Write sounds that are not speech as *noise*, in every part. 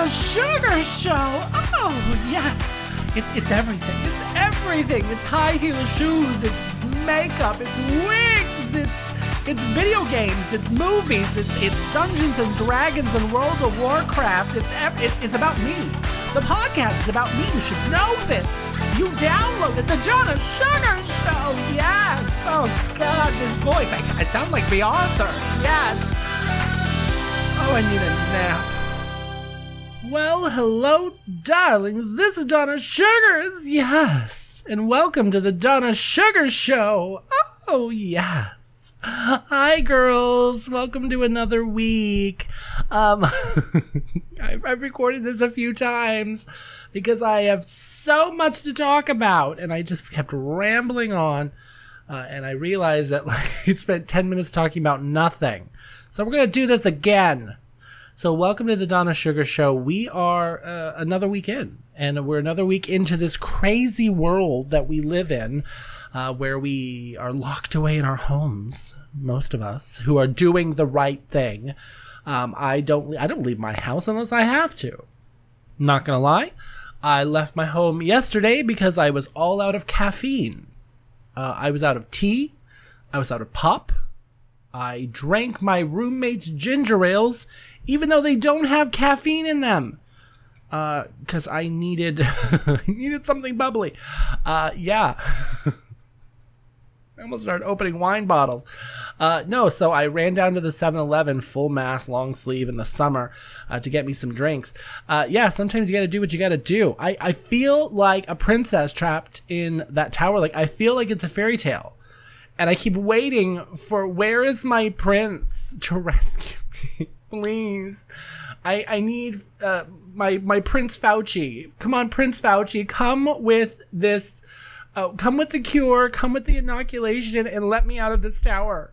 Donna Suggarz Show. Oh, yes. It's, it's everything. It's everything. It's high heel shoes. It's makeup. It's wigs. It's it's video games. It's movies. It's it's Dungeons and Dragons and World of Warcraft. It's it, it's about me. The podcast is about me. You should know this. You downloaded the Donna Suggarz Show. Yes. Oh God, this voice. I, I sound like the author. Yes. Oh, I need a nap. Well, hello, darlings. This is Donna Suggarz, yes. And welcome to the Donna Suggarz Show. Oh, yes. Hi, girls. Welcome to another week. Um, *laughs* I've, recorded this a few times because I have so much to talk about, and I just kept rambling on. Uh, and I realized that *laughs* like it spent 10 minutes talking about nothing. So we're going to do this again. So, welcome to the Donna Suggarz Show. We are uh, another week in, and we're another week into this crazy world that we live in, uh, where we are locked away in our homes. Most of us who are doing the right thing. Um, I don't. I don't leave my house unless I have to. Not gonna lie, I left my home yesterday because I was all out of caffeine. Uh, I was out of tea. I was out of pop. I drank my roommate's ginger ales even though they don't have caffeine in them. Because uh, I needed *laughs* I needed something bubbly. Uh, yeah. *laughs* I almost started opening wine bottles. Uh, no, so I ran down to the 7 Eleven full mass long sleeve in the summer uh, to get me some drinks. Uh, yeah, sometimes you gotta do what you gotta do. I, I feel like a princess trapped in that tower. Like, I feel like it's a fairy tale. And I keep waiting for where is my prince to *laughs* rescue me? Please. I I need uh, my my Prince Fauci. Come on, Prince Fauci, come with this. Uh, come with the cure. Come with the inoculation, and let me out of this tower.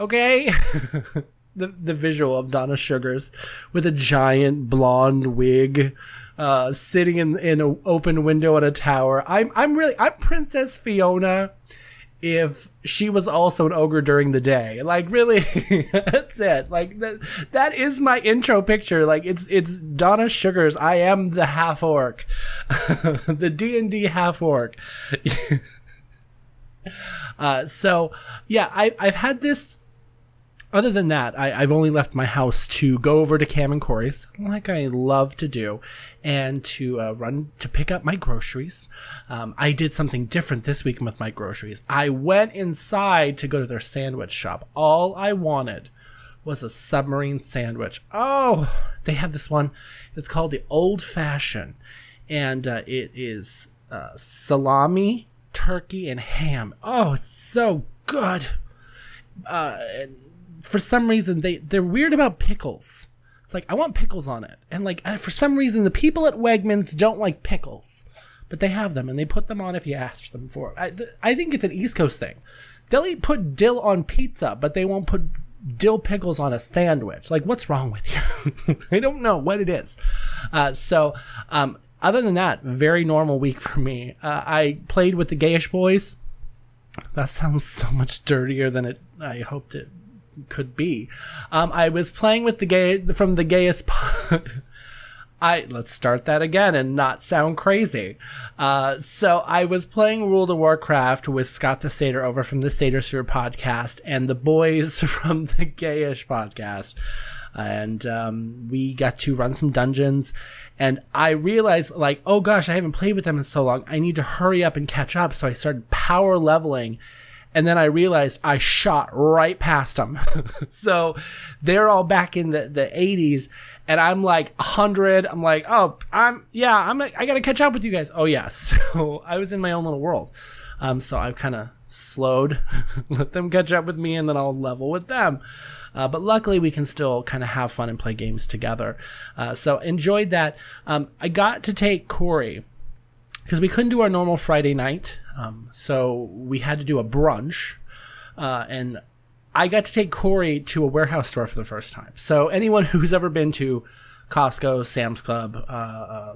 Okay. *laughs* the the visual of Donna Suggarz with a giant blonde wig. Uh, sitting in in an open window at a tower. I'm I'm really I'm Princess Fiona if she was also an ogre during the day. Like really, *laughs* that's it. Like that that is my intro picture. Like it's it's Donna Suggarz. I am the half orc, *laughs* the D and D half orc. *laughs* uh, so yeah, I I've had this other than that, I, have only left my house to go over to Cam and Corey's, like I love to do, and to uh, run to pick up my groceries. Um, I did something different this week with my groceries. I went inside to go to their sandwich shop. All I wanted was a submarine sandwich. Oh, they have this one. It's called the Old Fashioned, and uh, it is uh, salami, turkey, and ham. Oh, it's so good. Uh, for some reason they they're weird about pickles. It's like I want pickles on it, and like for some reason the people at Wegmans don't like pickles, but they have them and they put them on if you ask them for it. I, th- I think it's an East Coast thing. They'll eat, put dill on pizza, but they won't put dill pickles on a sandwich. Like what's wrong with you? *laughs* I don't know what it is. Uh, so um, other than that, very normal week for me. Uh, I played with the Gayish boys. That sounds so much dirtier than it I hoped it could be. Um, I was playing with the gay from the gayest. *laughs* I let's start that again and not sound crazy. Uh, so I was playing World of Warcraft with Scott the Satyr over from the Satyr Sphere podcast and the boys *laughs* from the Gayish podcast, and um, we got to run some dungeons. And I realized, like, oh gosh, I haven't played with them in so long. I need to hurry up and catch up. So I started power leveling and then I realized I shot right past them. *laughs* so they're all back in the, the 80s, and I'm like 100. I'm like, oh, I'm, yeah, I'm, I gotta catch up with you guys. Oh. Yeah. *laughs* So I was in my own little world. Um, so I've kind of slowed, *laughs* let them catch up with me, and then I'll level with them. Uh, but luckily, we can still kind of have fun and play games together. Uh, so enjoyed that. Um, I got to take Corey because we couldn't do our normal Friday night. Um, so we had to do a brunch. Uh, and I got to take Corey to a warehouse store for the first time. So anyone *laughs* who's ever been to Costco, Sam's Club, uh, uh,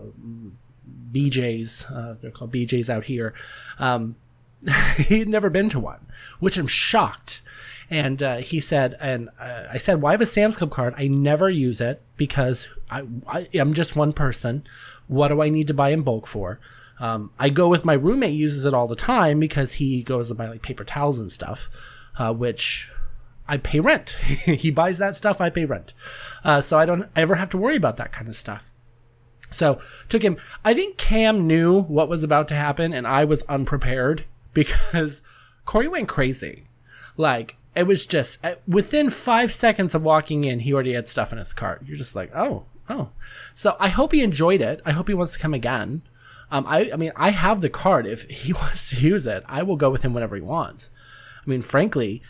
BJ's, uh, they're called BJ's out here, um, *laughs* he had never been to one, which I'm shocked. And uh, he said, and uh, I said, well, have a Sam's Club card. I never use it because I, I am just one person. What do I need to buy in bulk for? Um, I go with my roommate uses it all the time because he goes to buy like paper towels and stuff, uh, which I pay rent. *laughs* he buys that stuff, I pay rent. Uh, so I don't ever have to worry about that kind of stuff. So took him. I think Cam knew what was about to happen, and I was unprepared *laughs* because Corey went crazy. Like it was just within five seconds of walking in, he already had stuff in his cart. You're just like, oh, oh. So I hope he enjoyed it. I hope he wants to come again. Um, I, I mean, I have the card. If he *laughs* wants to use it, I will go with him whenever he wants. I mean, frankly,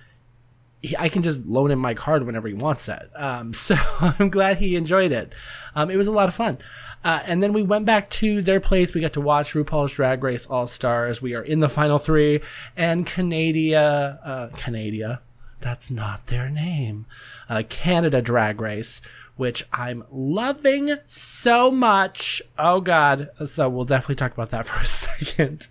he, I can just loan him my card whenever he wants it. Um, *laughs* so I'm glad he enjoyed it. Um, it was a lot of fun. Uh, and then we went back to their place. We got to watch RuPaul's Drag Race All Stars. We are in the final three, and Canada, uh, Canada, that's not their name. Uh, Canada Drag Race, which I'm loving so much. Oh God! So we'll definitely talk about that *laughs* for a second.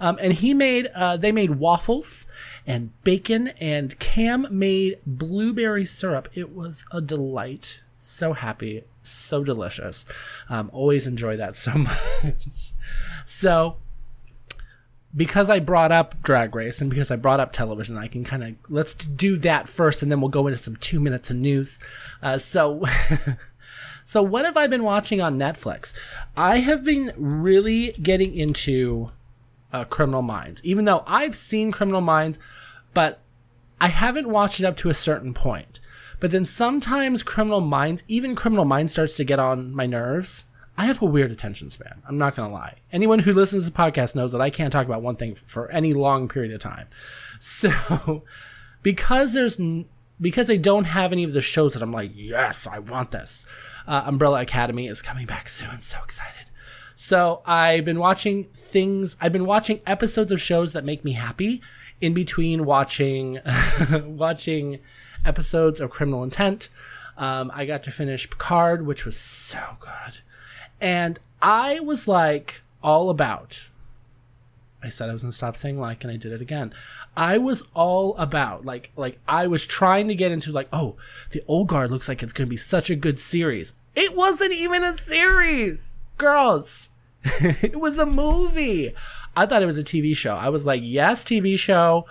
Um, and he made, uh, they made waffles and bacon, and Cam made blueberry syrup. It was a delight. So happy, so delicious. Um, always enjoy that so *laughs* much. so because I brought up Drag Race and because I brought up television, I can kind of let's do that first, and then we'll go into some two minutes of news. Uh, so, *laughs* so what have I been watching on Netflix? I have been really getting into uh, Criminal Minds, even though I've seen Criminal Minds, but I haven't watched it up to a certain point. But then sometimes Criminal Minds, even Criminal Minds, starts to get on my nerves I have a weird attention span. I'm not going to lie. Anyone who listens to the podcast knows that I can't talk about one thing for any long period of time. *laughs* So, because there's because I don't have any of the shows that I'm like, yes, I want this. Uh, Umbrella Academy is coming back soon. So excited. So I've been watching things. I've been watching episodes of shows that make me happy in between watching *laughs* watching episodes of Criminal Intent. Um, I got to finish Picard, which was so good. And I was like all about. I said I was gonna stop saying like, and I did it again. I was all about like like I was trying to get into like, oh, the old guard looks like it's gonna be such a good series. It wasn't even a series, girls. *laughs* it was a movie. I thought it was a TV show. I was like, yes, TV show.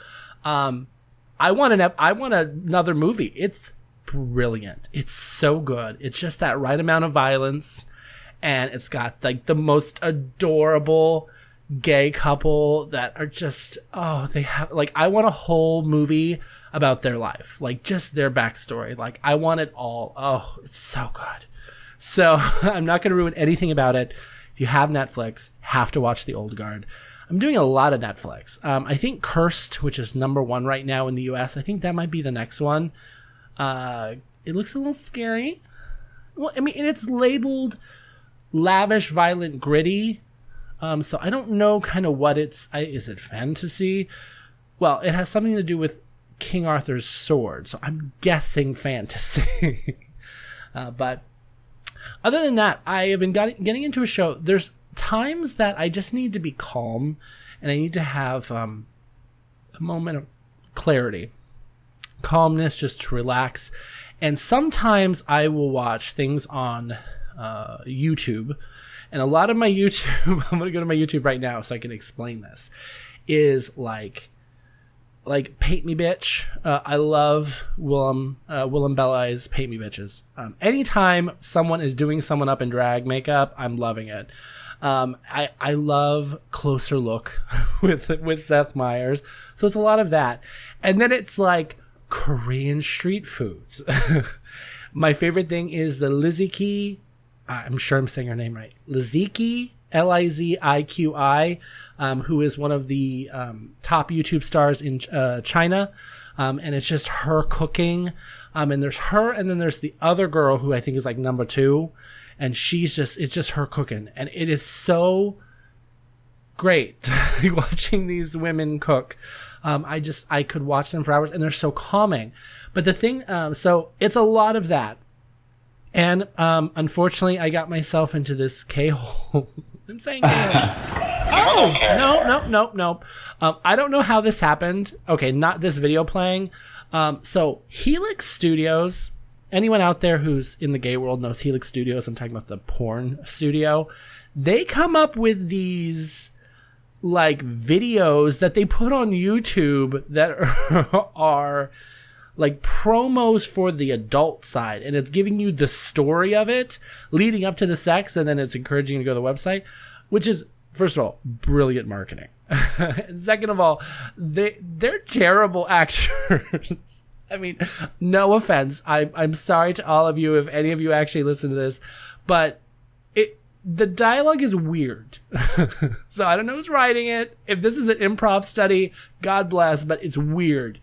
Um, I want an ep- I want another movie. It's brilliant. It's so good. It's just that right amount of violence and it's got like the most adorable gay couple that are just oh they have like I want a whole movie about their life like just their backstory. Like I want it all. Oh it's so good. So *laughs* I'm not going to ruin anything about it. If you have Netflix have to watch the old guard. I'm doing a lot of Netflix. Um, I think Cursed which is number one right now in the US I think that might be the next one. Uh, it looks a little scary. Well I mean it's labeled lavish, violent, gritty. Um, so I don't know kind of what it's. I, is it fantasy? Well, it has something to do with King Arthur's sword, so I'm guessing fantasy. *laughs* uh, but other than that, I have been getting into a show. There's times that I just need to be calm, and I need to have um, a moment of clarity, calmness, just to relax. And sometimes I will watch things on uh, YouTube, and a lot of my *laughs* YouTube, I'm gonna go to my YouTube right now so I can explain this, is like like paint me bitch. Uh, I love Willem uh, Willam Belli's paint me bitches. Um, anytime someone is doing someone up in drag makeup, I'm loving it. Um, I I love closer look *laughs* with with Seth Meyers, so it's a lot of that, and then it's like Korean street foods. *laughs* My favorite thing is the Liziqi I'm sure I'm saying her name right. Liziki L I Z I Q I, um, who is one of the um, top YouTube stars in uh, China. Um, and it's just her cooking. Um, and there's her, and then there's the other girl who I think is like number two. And she's just, it's just her cooking. And it is so great *laughs* watching these women cook. Um, I just, I could watch them for hours and they're so calming. But the thing, um, so it's a lot of that and um, unfortunately, I got myself into this K hole. *laughs* I'm saying K hole. *laughs* oh no no no no! Um, I don't know how this happened. Okay, not this video playing. Um, so Helix Studios. Anyone out there who's in the gay world knows Helix Studios. I'm talking about the porn studio. They come up with these like videos that they put on YouTube that *laughs* are like promos for the adult side and it's giving you the story of it leading up to the sex and then it's encouraging you to go to the website which is first of all brilliant marketing. *laughs* Second of all they they're terrible actors. *laughs* I mean no offense. I, i'm sorry to all of you if any of you actually listen to this but the dialogue is weird. *laughs* So i don't know who's writing it. If this is an improv study god bless but it's weird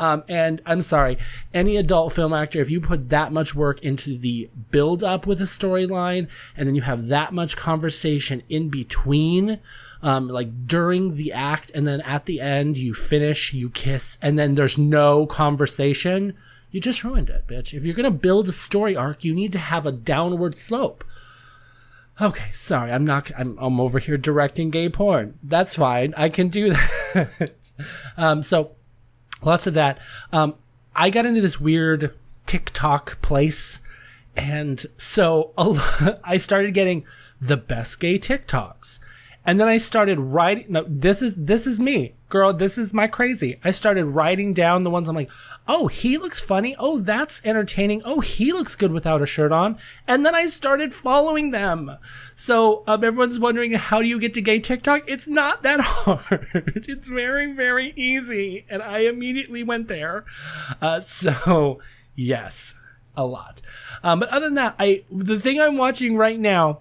um, and I'm sorry, any adult film actor, if you put that much work into the build up with a storyline, and then you have that much conversation in between, um, like during the act, and then at the end you finish, you kiss, and then there's no conversation, you just ruined it, bitch. If you're gonna build a story arc, you need to have a downward slope. Okay, sorry, I'm not. I'm, I'm over here directing gay porn. That's fine. I can do *laughs* that. um, so lots of that. Um, I got into this weird TikTok place, and so *laughs* I started getting the best gay TikToks. And then I started writing. No, this is this is me, girl. This is my crazy. I started writing down the ones I'm like, oh, he looks funny. Oh, that's entertaining. Oh, he looks good without a shirt on. And then I started following them. So um, everyone's wondering how do you get to gay TikTok? It's not that *laughs* hard. it's very very easy, and I immediately went there. Uh, so yes, a lot. Um, but other than that, I the thing I'm watching right now,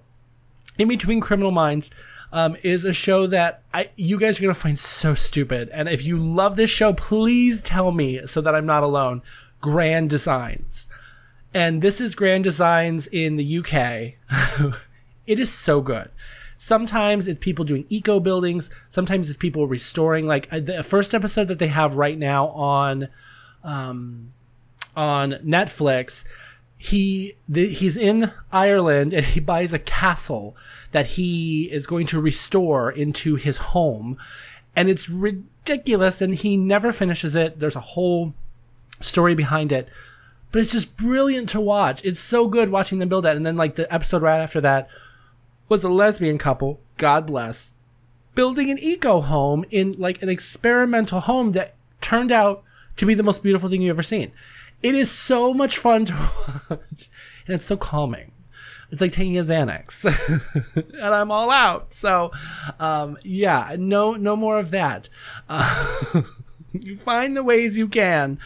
in between Criminal Minds um, is a show that I you guys are gonna find so stupid. And if you love this show, please tell me so that I'm not alone. Grand Designs, and this is Grand Designs in the UK. *laughs* it is so good. Sometimes it's people doing eco buildings. Sometimes it's people restoring. Like uh, the first episode that they have right now on, um, on Netflix he the, he's in Ireland and he buys a castle that he is going to restore into his home. And it's ridiculous and he never finishes it. There's a whole story behind it but it's just brilliant to watch. It's so good watching them build that. And then like the episode right after that was a lesbian couple god bless building an eco home in like an experimental home that turned out to be the most beautiful thing you've ever seen it is so much fun to *laughs* watch, and it's so calming. It's like taking a Xanax, *laughs* and I'm all out. So, um, yeah, no, no more of that. Uh, you *laughs* find the ways you can.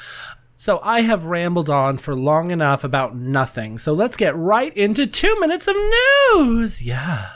So I have rambled on for long enough about nothing. So let's get right into two minutes of news. Yeah.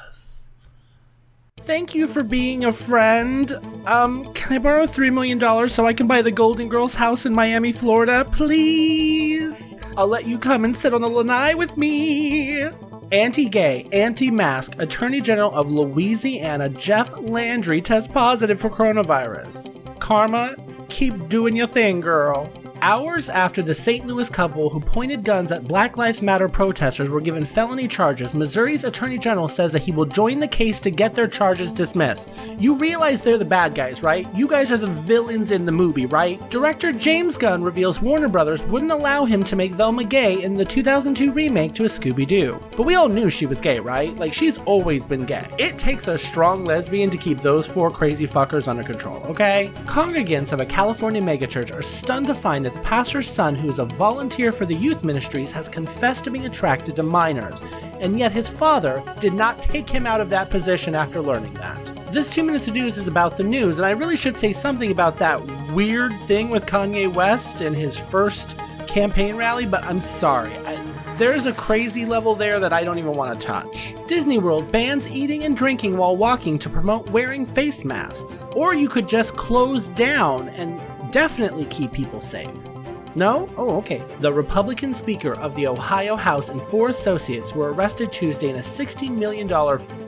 Thank you for being a friend. Um, can I borrow $3 million so I can buy the Golden Girls house in Miami, Florida? Please? I'll let you come and sit on the lanai with me. Anti gay, anti mask Attorney General of Louisiana Jeff Landry tests positive for coronavirus. Karma, keep doing your thing, girl. Hours after the St. Louis couple who pointed guns at Black Lives Matter protesters were given felony charges, Missouri's Attorney General says that he will join the case to get their charges dismissed. You realize they're the bad guys, right? You guys are the villains in the movie, right? Director James Gunn reveals Warner Brothers wouldn't allow him to make Velma gay in the 2002 remake to a Scooby Doo. But we all knew she was gay, right? Like, she's always been gay. It takes a strong lesbian to keep those four crazy fuckers under control, okay? Congregants of a California megachurch are stunned to find that the pastor's son, who is a volunteer for the youth ministries, has confessed to being attracted to minors, and yet his father did not take him out of that position after learning that. This two minutes of news is about the news, and I really should say something about that weird thing with Kanye West and his first campaign rally, but I'm sorry. I, there's a crazy level there that I don't even want to touch. Disney World bans eating and drinking while walking to promote wearing face masks. Or you could just close down and definitely keep people safe. No? Oh, okay. The Republican Speaker of the Ohio House and four associates were arrested Tuesday in a $16 million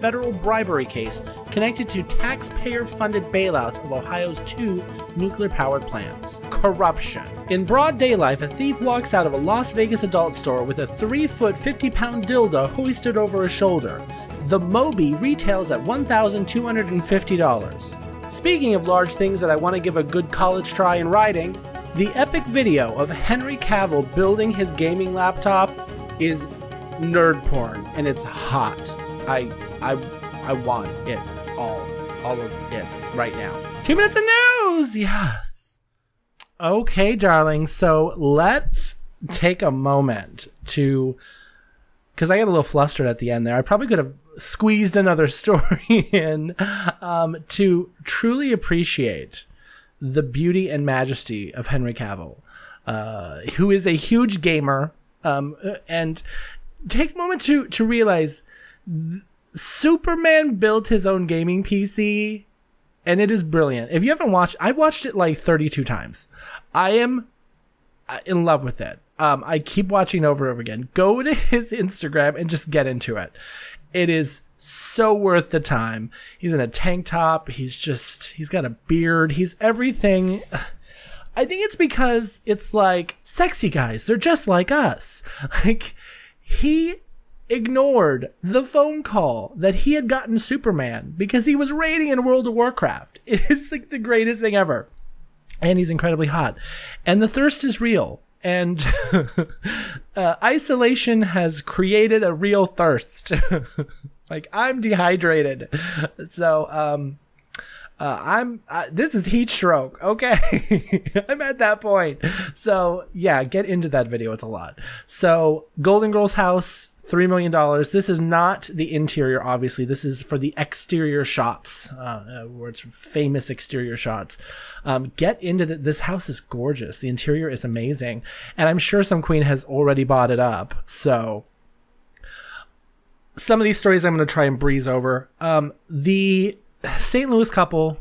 federal bribery case connected to taxpayer funded bailouts of Ohio's two nuclear powered plants. Corruption. In broad daylight, a thief walks out of a Las Vegas adult store with a 3 foot 50 pound dildo hoisted over his shoulder. The Moby retails at $1,250. Speaking of large things that I want to give a good college try in writing, The epic video of Henry Cavill building his gaming laptop is nerd porn and it's hot. I I I want it all all of it right now. 2 minutes of news. Yes. Okay, darling. So, let's take a moment to cuz I got a little flustered at the end there. I probably could have squeezed another *laughs* story in um, to truly appreciate the beauty and majesty of Henry Cavill, uh, who is a huge gamer, um, and take a moment to to realize th- Superman built his own gaming PC, and it is brilliant. If you haven't watched, I've watched it like 32 times. I am uh, in love with it. Um, I keep watching over and over again. Go to *laughs* his Instagram and just get into it. It is so worth the time. He's in a tank top. He's just, he's got a beard. He's everything. *sighs* I think it's because it's like sexy guys. They're just like us. *laughs* Like he ignored the phone call that he had gotten Superman because he was raiding in World of Warcraft. *laughs* It is like the greatest thing ever. And he's incredibly hot. And the thirst is real. And *laughs* uh, isolation has created a real thirst. *laughs* like I'm dehydrated. So, um, uh, I'm uh, this is heat stroke. Okay, *laughs* I'm at that point. So yeah, get into that video. It's a lot. So Golden Girls house, three million dollars. This is not the interior, obviously. This is for the exterior shots, uh, uh where it's famous exterior shots. Um, get into the, this house is gorgeous. The interior is amazing, and I'm sure some queen has already bought it up. So some of these stories I'm going to try and breeze over. Um, the St. Louis couple,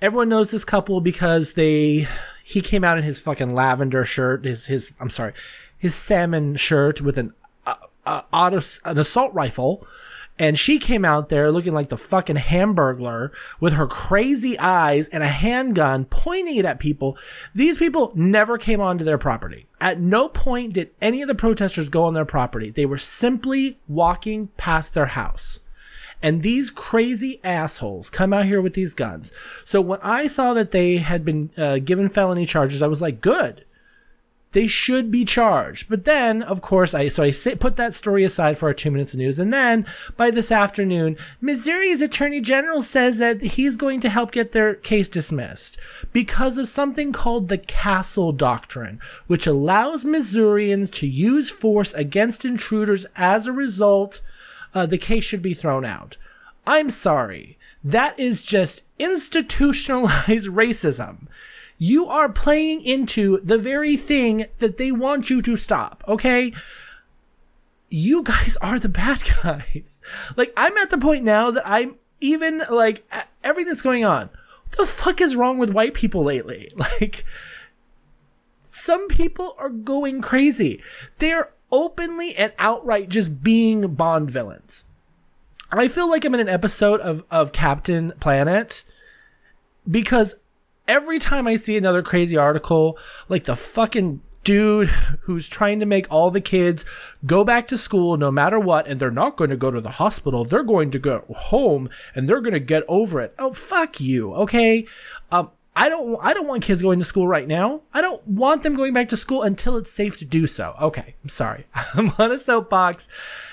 everyone knows this couple because they he came out in his fucking lavender shirt, his his I'm sorry, his salmon shirt with an uh, uh, auto, an assault rifle. And she came out there looking like the fucking hamburglar with her crazy eyes and a handgun pointing it at people. These people never came onto their property. At no point did any of the protesters go on their property. They were simply walking past their house. And these crazy assholes come out here with these guns. So when I saw that they had been uh, given felony charges, I was like, good. They should be charged. But then, of course, I so I sit, put that story aside for our two minutes of news. And then by this afternoon, Missouri's attorney general says that he's going to help get their case dismissed because of something called the Castle Doctrine, which allows Missourians to use force against intruders. As a result, uh, the case should be thrown out. I'm sorry. That is just institutionalized *laughs* racism. You are playing into the very thing that they want you to stop, okay? You guys are the bad *laughs* guys. Like, I'm at the point now that I'm even, like, everything that's going on. What the fuck is wrong with white people lately? *laughs* Like, some people are going crazy. They're openly and outright just being Bond villains. I feel like I'm in an episode of, of Captain Planet because every time I see another crazy article, like the fucking dude *laughs* who's trying to make all the kids go back to school no matter what, and they're not going to go to the hospital, they're going to go home and they're going to get over it. Oh, fuck you, okay? Um, I don't I don't want kids going to school right now. I don't want them going back to school until it's safe to do so. Okay, I'm sorry. *laughs* I'm on a soapbox.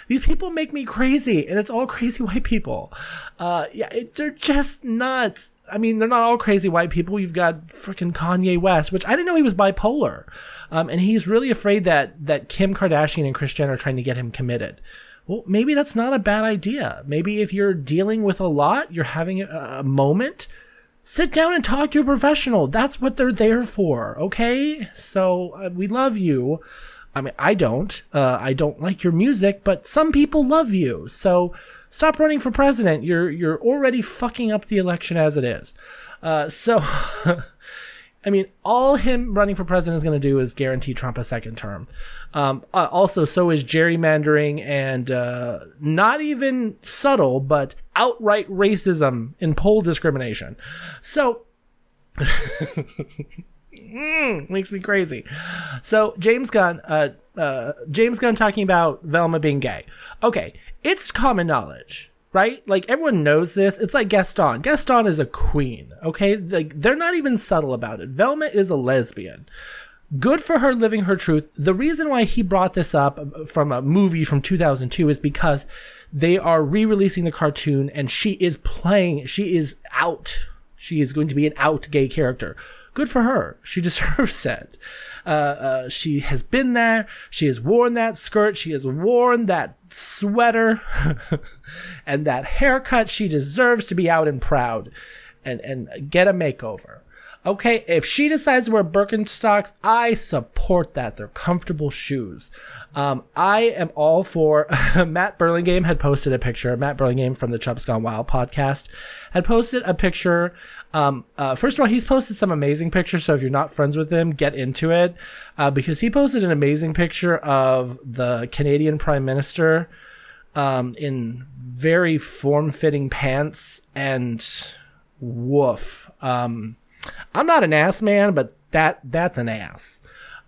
These people make me crazy, and it's all crazy white people. Uh, yeah, it, they're just nuts. I mean, they're not all crazy white people. You've got freaking Kanye West, which I didn't know he was bipolar, um, and he's really afraid that that Kim Kardashian and Kris Jenner are trying to get him committed. Well, maybe that's not a bad idea. Maybe if you're dealing with a lot, you're having a, a moment sit down and talk to a professional. That's what they're there for. Okay. So uh, we love you. I mean, I don't. Uh, I don't like your music, but some people love you. So stop running for president. You're you're already fucking up the election as it is. Uh, so *laughs* I mean, all him running for president is going to do is guarantee Trump a second term. Um, uh, also, so is gerrymandering and uh, not even subtle, but outright racism and poll discrimination. So, *laughs* mm, makes me crazy. So, James Gunn, uh, uh, James Gunn talking about Velma being gay. Okay, it's common knowledge right? Like everyone knows this. It's like Gaston. Gaston is a queen, okay? Like they're not even subtle about it. Velma is a lesbian. Good for her living her truth. The reason why he brought this up from a movie from 2002 is because they are re-releasing the cartoon and she is playing, she is out. She is going to be an out gay character. Good for her. She *laughs* deserves it. Uh, uh, she has been there. She has worn that skirt. She has worn that sweater *laughs* and that haircut. She deserves to be out and proud and, and get a makeover. Okay, if she decides to wear Birkenstocks, I support that. They're comfortable shoes. Um, I am all for. *laughs* Matt Burlingame had posted a picture. Matt Burlingame from the Chubbs Gone Wild podcast had posted a picture. Um, uh, first of all, he's posted some amazing pictures. So if you're not friends with him, get into it uh, because he posted an amazing picture of the Canadian Prime Minister um, in very form-fitting pants and woof. Um, I'm not an ass man, but that that's an ass.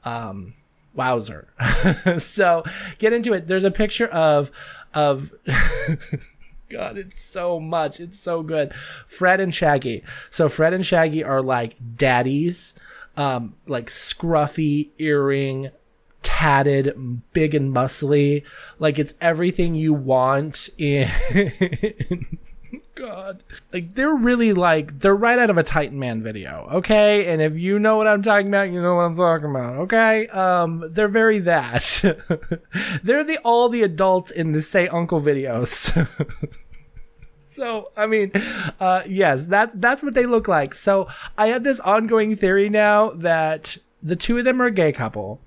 Um, wowzer. *laughs* so get into it. There's a picture of of *laughs* God, it's so much. It's so good. Fred and Shaggy. So Fred and Shaggy are like daddies, um, like scruffy earring, tatted, big and muscly. Like it's everything you want in *laughs* God. Like they're really like they're right out of a Titan Man video, okay? And if you know what I'm talking about, you know what I'm talking about, okay? Um they're very that. *laughs* they're the all the adults in the say uncle videos. *laughs* so, I mean, uh yes, that's that's what they look like. So, I have this ongoing theory now that the two of them are a gay couple.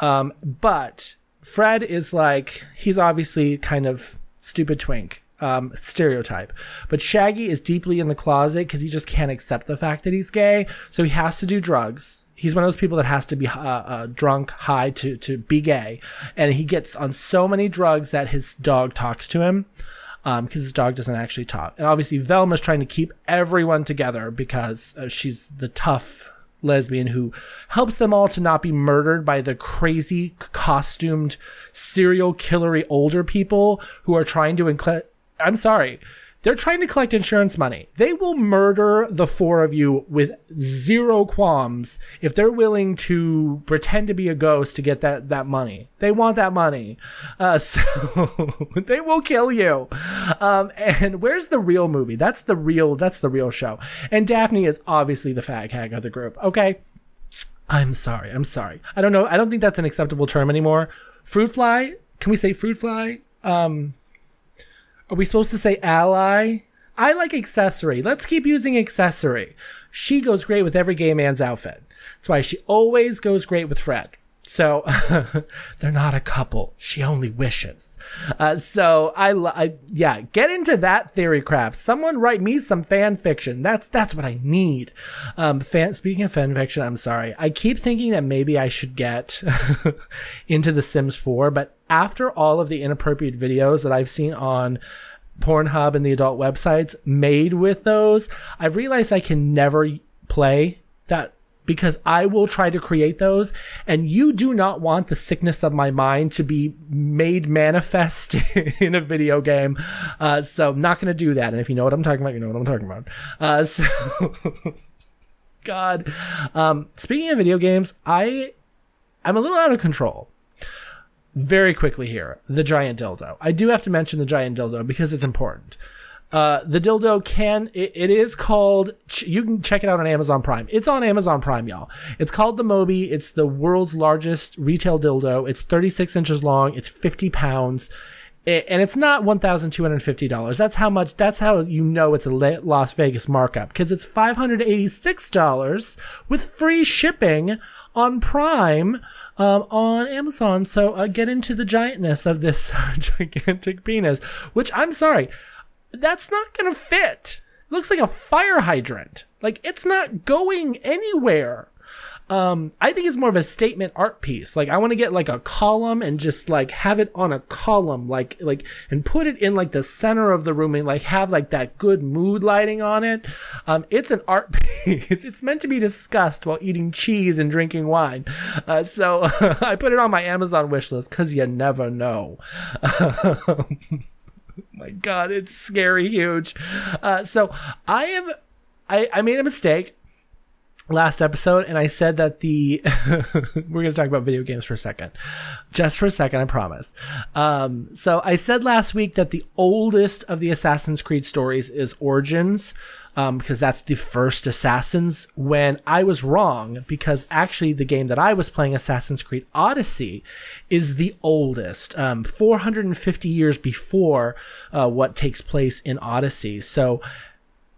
Um but Fred is like he's obviously kind of stupid twink um, stereotype. But Shaggy is deeply in the closet because he just can't accept the fact that he's gay. So he has to do drugs. He's one of those people that has to be uh, uh, drunk, high to, to be gay. And he gets on so many drugs that his dog talks to him because um, his dog doesn't actually talk. And obviously, Velma's trying to keep everyone together because uh, she's the tough lesbian who helps them all to not be murdered by the crazy costumed serial killery older people who are trying to incl- I'm sorry. They're trying to collect insurance money. They will murder the four of you with zero qualms if they're willing to pretend to be a ghost to get that, that money. They want that money. Uh, *laughs* so they will kill you. Um, and where's the real movie? That's the real, that's the real show. And Daphne is obviously the fag hag of the group. Okay. I'm sorry. I'm sorry. I don't know. I don't think that's an acceptable term anymore. Fruit fly. Can we say fruit fly? Um, are we supposed to say ally? I like accessory. Let's keep using accessory. She goes great with every gay man's outfit. That's why she always goes great with Fred. So *laughs* they're not a couple. She only wishes. Uh, so I, I, yeah, get into that theory craft. Someone write me some fan fiction. That's that's what I need. Um, fan. Speaking of fan fiction, I'm sorry. I keep thinking that maybe I should get *laughs* into The Sims 4, but after all of the inappropriate videos that I've seen on Pornhub and the adult websites made with those, I've realized I can never play that because I will try to create those. And you do not want the sickness of my mind to be made manifest *laughs* in a video game. Uh, so I'm not going to do that. And if you know what I'm talking about, you know what I'm talking about. Uh, *laughs* so, God. Um, speaking of video games, I, I'm a little out of control. Very quickly here, the giant dildo. I do have to mention the giant dildo because it's important. Uh, the dildo can it, it is called you can check it out on amazon prime. It's on amazon prime y'all. It's called the moby it's the world's largest retail dildo. It's 36 inches long. It's 50 pounds. And it's not $1250 that's how much that's how you know it's a las vegas markup because it's $586 with free shipping on prime um, on amazon. So uh, get into the giantness of this *laughs* gigantic penis which i'm sorry that's not going to fit. It looks like a fire hydrant. Like it's not going anywhere. Um, I think it's more of a statement art piece. Like I want to get like a column and just like have it on a column, like like and put it in like the center of the room and like have like that good mood lighting on it. Um, it's an art *laughs* piece. it's meant to be discussed while eating cheese and drinking wine. Uh, so *laughs* I put it on my Amazon wish list because you never know. *laughs* my god, it's scary huge. Uh, so I am. I, I made a mistake last episode and I said that the *laughs* we're going to talk about video games for a second. Just for a second, I promise. Um, so I said last week that the oldest of the Assassin's Creed stories is Origins. Um, because that's the first Assassins when I was wrong because actually the game that I was playing Assassin's Creed Odyssey is the oldest, um, 450 years before, uh, what takes place in Odyssey. So,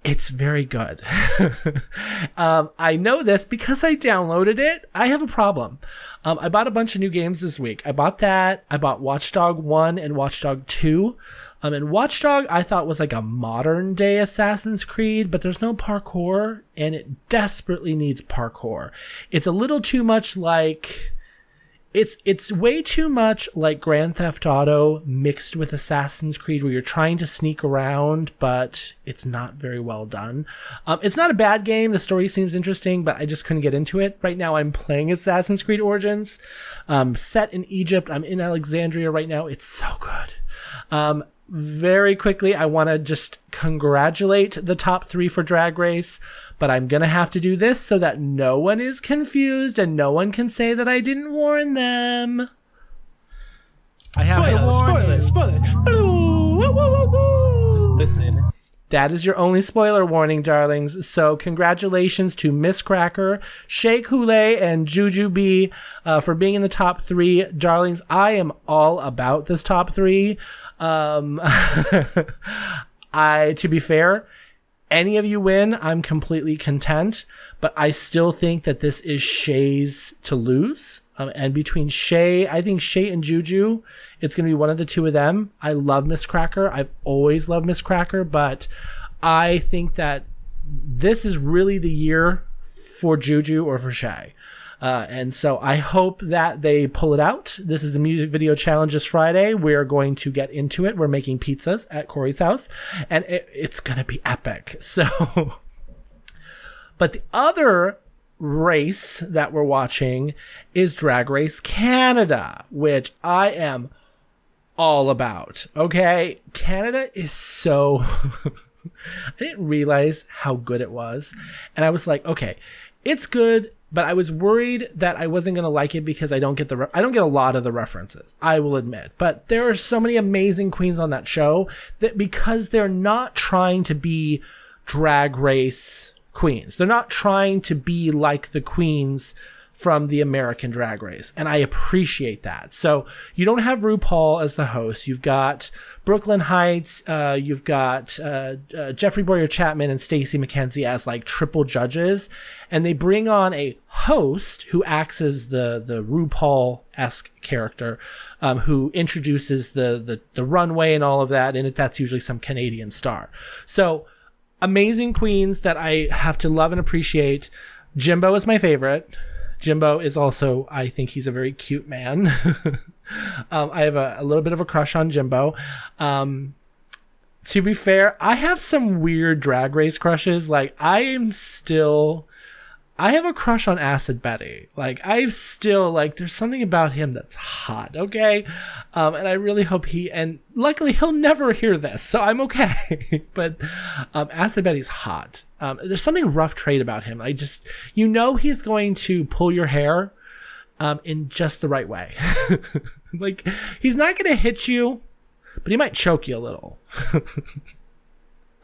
it's very good. *laughs* um, I know this because I downloaded it. I have a problem. Um, I bought a bunch of new games this week. I bought that. I bought Watchdog 1 and Watchdog 2. Um, and Watchdog I thought was like a modern day Assassin's Creed, but there's no parkour and it desperately needs parkour. It's a little too much like it's it's way too much like Grand Theft Auto mixed with Assassin's Creed, where you're trying to sneak around, but it's not very well done. Um, it's not a bad game. The story seems interesting, but I just couldn't get into it. Right now, I'm playing Assassin's Creed Origins, um, set in Egypt. I'm in Alexandria right now. It's so good. Um, very quickly, I want to just congratulate the top three for Drag Race, but I'm going to have to do this so that no one is confused and no one can say that I didn't warn them. I have spoiler, to warn spoiler, spoiler. Listen. That is your only spoiler warning, darlings. So, congratulations to Miz Cracker, Shea Coulee, and Jujubee uh, for being in the top three. Darlings, I am all about this top three. Um, *laughs* I, to be fair, any of you win, I'm completely content, but I still think that this is Shea's to lose. Um, and between Shea, I think Shea and Juju, it's going to be one of the two of them. I love Miz Cracker. I've always loved Miz Cracker, but I think that this is really the year for Juju or for Shea. Uh, and so I hope that they pull it out. This is the music video challenge this Friday. We're going to get into it. We're making pizzas at Corey's house and it, it's going to be epic. *laughs* So, but the other race that we're watching is Drag Race Canada, which I am all about. Okay. Canada is so, *laughs* I didn't realize how good it was. And I was like, okay, it's good but I was worried that I wasn't going to like it because I don't get the re- I don't get a lot of the references. I will admit, but there are so many amazing queens on that show that because they're not trying to be drag race queens, they're not trying to be like the queens from the American Drag Race. And I appreciate that. So you don't have RuPaul as the host. You've got Brooke Lynn Hytes. Uh, you've got uh, uh, Jeffrey Bowyer Chapman and Stacey McKenzie as like triple judges. And they bring on a host who acts as the, the RuPaul esque character, um, who introduces the, the, the runway and all of that. And that's usually some Canadian star. So amazing queens that I have to love and appreciate. Jimbo is my favorite. Jimbo is also, I think he's a very cute man. *laughs* um, I have a, a, little bit of a crush on Jimbo. Um, to be fair, I have some weird drag race crushes. Like, I am still I have a crush on Acid Betty. Like I've still like there's something about him that's hot, okay? Um and I really hope he and luckily he'll never hear this, so I'm okay. *laughs* but um Acid Betty's hot. Um there's something rough trade about him. I just you know he's going to pull your hair um in just the right way. *laughs* like he's not going to hit you, but he might choke you a little. *laughs*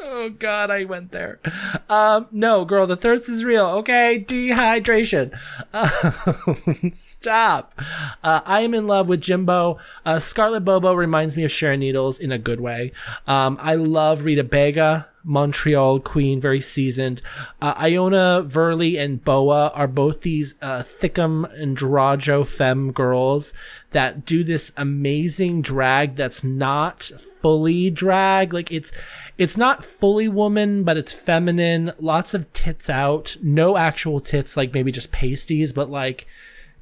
Oh God, I went there. Um, no, girl, the thirst is real. Okay, dehydration. Uh, *laughs* stop. Uh, I am in love with Jimbo. Uh, Scarlett Bobo reminds me of Sharon Needles in a good way. Um, I love Rita Baga. Montreal queen, very seasoned. Uh, Ilona Verley and Boa are both these uh, thickum androjo femme girls that do this amazing drag that's not fully drag. Like it's it's not fully woman, but it's feminine. Lots of tits out. No actual tits, like maybe just pasties, but like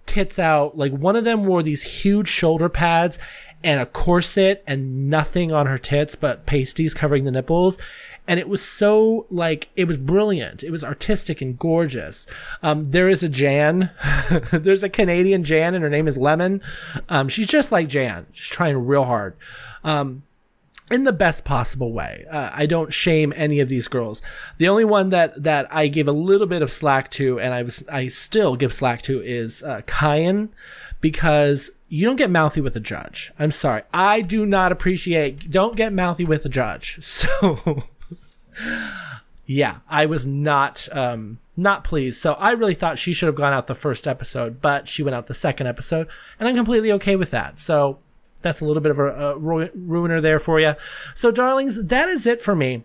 tits out. Like one of them wore these huge shoulder pads and a corset and nothing on her tits but pasties covering the nipples and it was so like it was brilliant. It was artistic and gorgeous. Um, there is a Jan, *laughs* there's a Canadian Jan, and her name is Lemon. Um, she's just like Jan. She's trying real hard. Um, in the best possible way. Uh, I don't shame any of these girls. The only one that that I give a little bit of slack to, and I was I still give slack to, is uh, Kyne, because you don't get mouthy with a judge. I'm sorry, I do not appreciate. Don't get mouthy with a judge. *laughs* So, yeah, I was not um, not pleased. So I really thought she should have gone out the first episode, but she went out the second episode, and I'm completely okay with that. So that's a little bit of a, a ruiner there for you. So, darlings, that is it for me.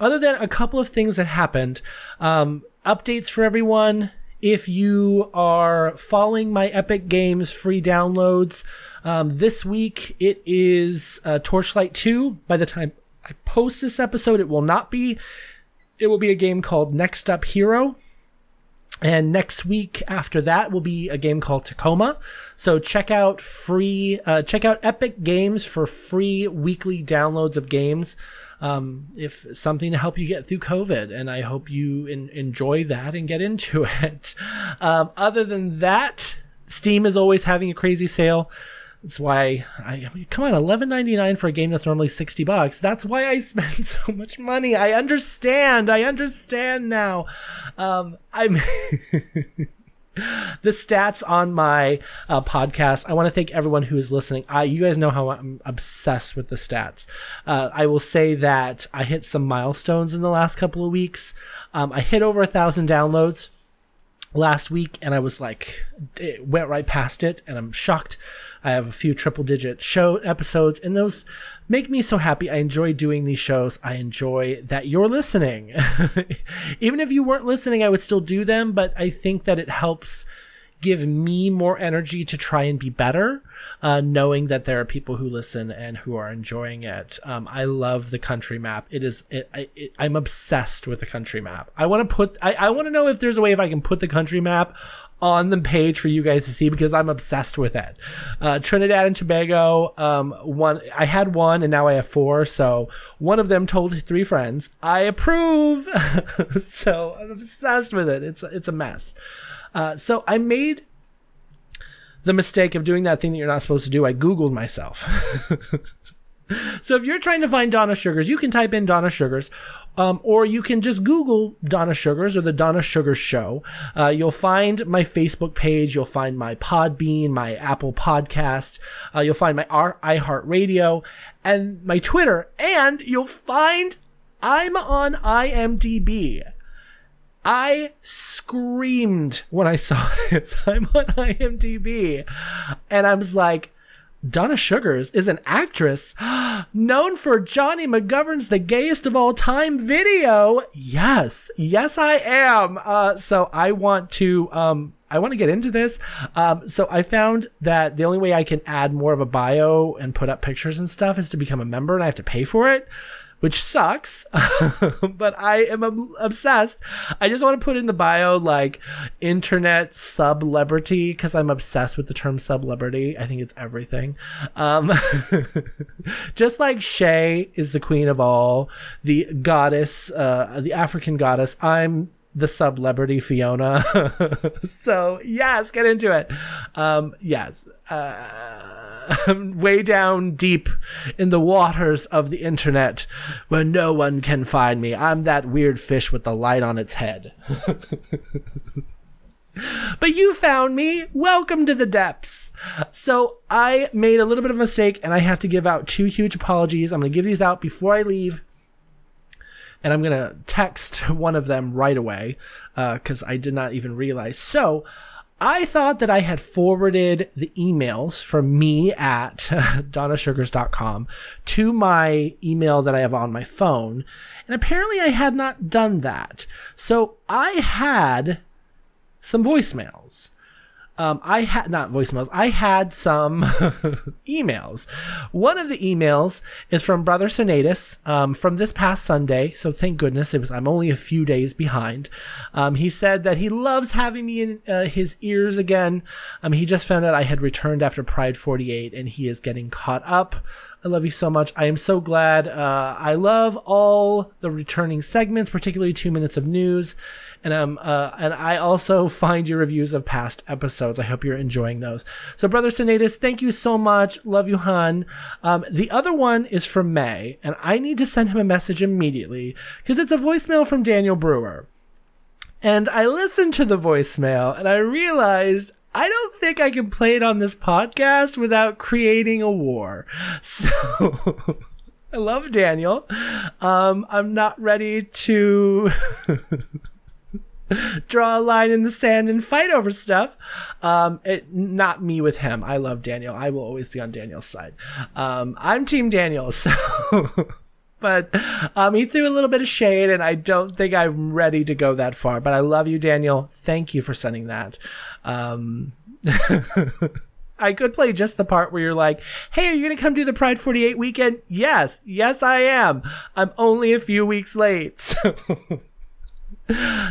Other than a couple of things that happened, um, updates for everyone. If you are following my Epic Games free downloads, um, this week it is uh, Torchlight 2. By the time I post this episode, it will not be. It will be a game called Next Up Hero. And next week after that will be a game called Tacoma. So check out free, uh, check out Epic Games for free weekly downloads of games. Um, if something to help you get through COVID, and I hope you in, enjoy that and get into *laughs* it. Um, other than that, Steam is always having a crazy sale. That's why I, I mean, come on, eleven ninety nine for a game that's normally sixty bucks. That's why I *laughs* spend so much money. I understand. I understand now. Um, I'm. *laughs* the stats on my uh, podcast. I want to thank everyone who is listening. I, you guys know how I'm obsessed with the stats. Uh, I will say that I hit some milestones in the last couple of weeks. Um, I hit over a thousand downloads last week, and I was like, it went right past it, and I'm shocked I have a few triple digit show episodes, and those make me so happy. I enjoy doing these shows. I enjoy that you're listening. *laughs* Even if you weren't listening, I would still do them, but I think that it helps give me more energy to try and be better, uh, knowing that there are people who listen and who are enjoying it. Um, I love the country map. It is, it, I, it, I'm obsessed with the country map. I want to put, I, I want to know if there's a way if I can put the country map on the page for you guys to see because I'm obsessed with it. Uh, Trinidad and Tobago, um, one, I had one and now I have four. So one of them told three friends, I approve. *laughs* so I'm obsessed with it. It's, it's a mess. Uh, so I made the mistake of doing that thing that you're not supposed to do. I Googled myself. *laughs* *laughs* so if you're trying to find Donna Suggarz, you can type in Donna Suggarz, um, or you can just Google Donna Suggarz or the Donna Suggarz Show. Uh, you'll find my Facebook page. You'll find my Podbean, my Apple Podcast. Uh, you'll find my R- iHeartRadio and my Twitter, and you'll find I'm on IMDb. I screamed when I saw *laughs* this. I'm on IMDb, and I was like, Donna Suggarz is an actress *gasps* known for Johnny McGovern's The Gayest of All Time video. Yes, yes, I am. Uh, so I want to, um, I want to get into this. Um, so I found that the only way I can add more of a bio and put up pictures and stuff is to become a member and I have to pay for it which sucks, *laughs* but I am obsessed. I just want to put in the bio like internet celebrity because I'm obsessed with the term celebrity. I think it's everything. Um, *laughs* just like Shea is the queen of all, the goddess, uh, the African goddess. I'm the celebrity Fiona. *laughs* so yes, get into it. Um, yes. Uh, way down deep in the waters of the internet where no one can find me. I'm that weird fish with the light on its head. *laughs* but you found me. Welcome to the depths. So I made a little bit of a mistake and I have to give out two huge apologies. I'm going to give these out before I leave. And I'm going to text *laughs* one of them right away because uh, I did not even realize. So I thought that I had forwarded the emails from me at *laughs* donnasuggarz.com to my email that I have on my phone. And apparently I had not done that. So I had some voicemails um, I had not voicemails. I had some *laughs* emails. One of the emails is from Brother Senatus um, from this past Sunday. So thank goodness it was. I'm only a few days behind. Um, he said that he loves having me in uh, his ears again. Um, he just found out I had returned after Pride 48, and he is getting caught up. I love you so much. I am so glad. Uh, I love all the returning segments, particularly two minutes of news, and um, uh, and I also find your reviews of past episodes. I hope you're enjoying those. So, Brother Sinatus, thank you so much. Love you, hon. Um, the other one is from May, and I need to send him a message immediately because it's a voicemail from Daniel Brewer. And I listened to the voicemail and I realized I don't think I can play it on this podcast without creating a war. *laughs* So I love Daniel. Um, I'm not ready to *laughs* draw a line in the sand and fight over stuff. Um, it, not me with him. I love Daniel. I will always be on Daniel's side. Um, I'm Team Daniel, *laughs* so. But um, he threw a little bit of shade, and I don't think I'm ready to go that far. But I love you, Daniel. Thank you for sending that. Um, *laughs* I could play just the part where you're like, "Hey, are you going to come do the Pride 48 weekend?" Yes, yes, I am. I'm only a few weeks late. *laughs*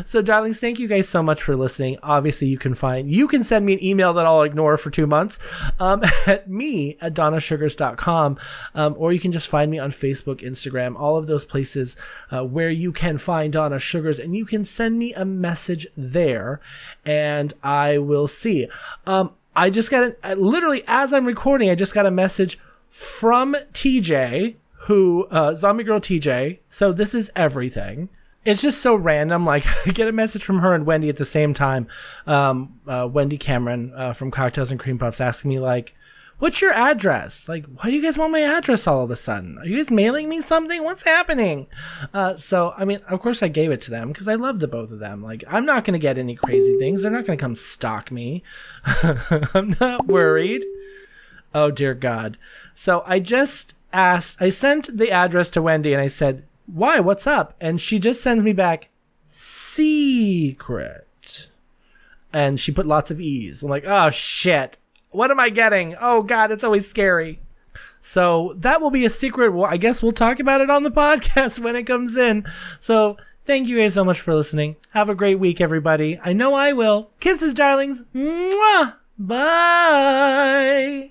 So. darlings thank you guys so much for listening obviously you can find you can send me an email that i'll ignore for two months um, *laughs* at me at donnasuggarz.com um, or you can just find me on facebook instagram all of those places uh, where you can find donna suggarz and you can send me a message there and i will see um, I just got a, literally as I'm recording, I just got a message from TJ, who uh, Zombie Girl TJ. So this is everything. It's just so random. Like *laughs* I get a message from her and Wendy at the same time. Um, uh, Wendy Cameron uh, from Cocktails and Cream Puffs asking me like, "What's your address? Like, why do you guys want my address all of a sudden? Are you guys mailing me something? What's happening?" Uh, so I mean, of course, I gave it to them because I love the both of them. Like, I'm not gonna get any crazy things. They're not gonna come stalk me. *laughs* I'm not worried. Oh dear God. So I just asked. I sent the address to Wendy and I said, "Why? What's up?" And she just sends me back, "Secret." And she put lots of E's. I'm like, "Oh shit." What am I getting? Oh God, it's always scary. So that will be a secret. Well, I guess we'll talk about it on the *laughs* podcast when it comes in. So thank you guys so much for listening. Have a great week, everybody. I know I will. Kisses, darlings. Mwah. Bye.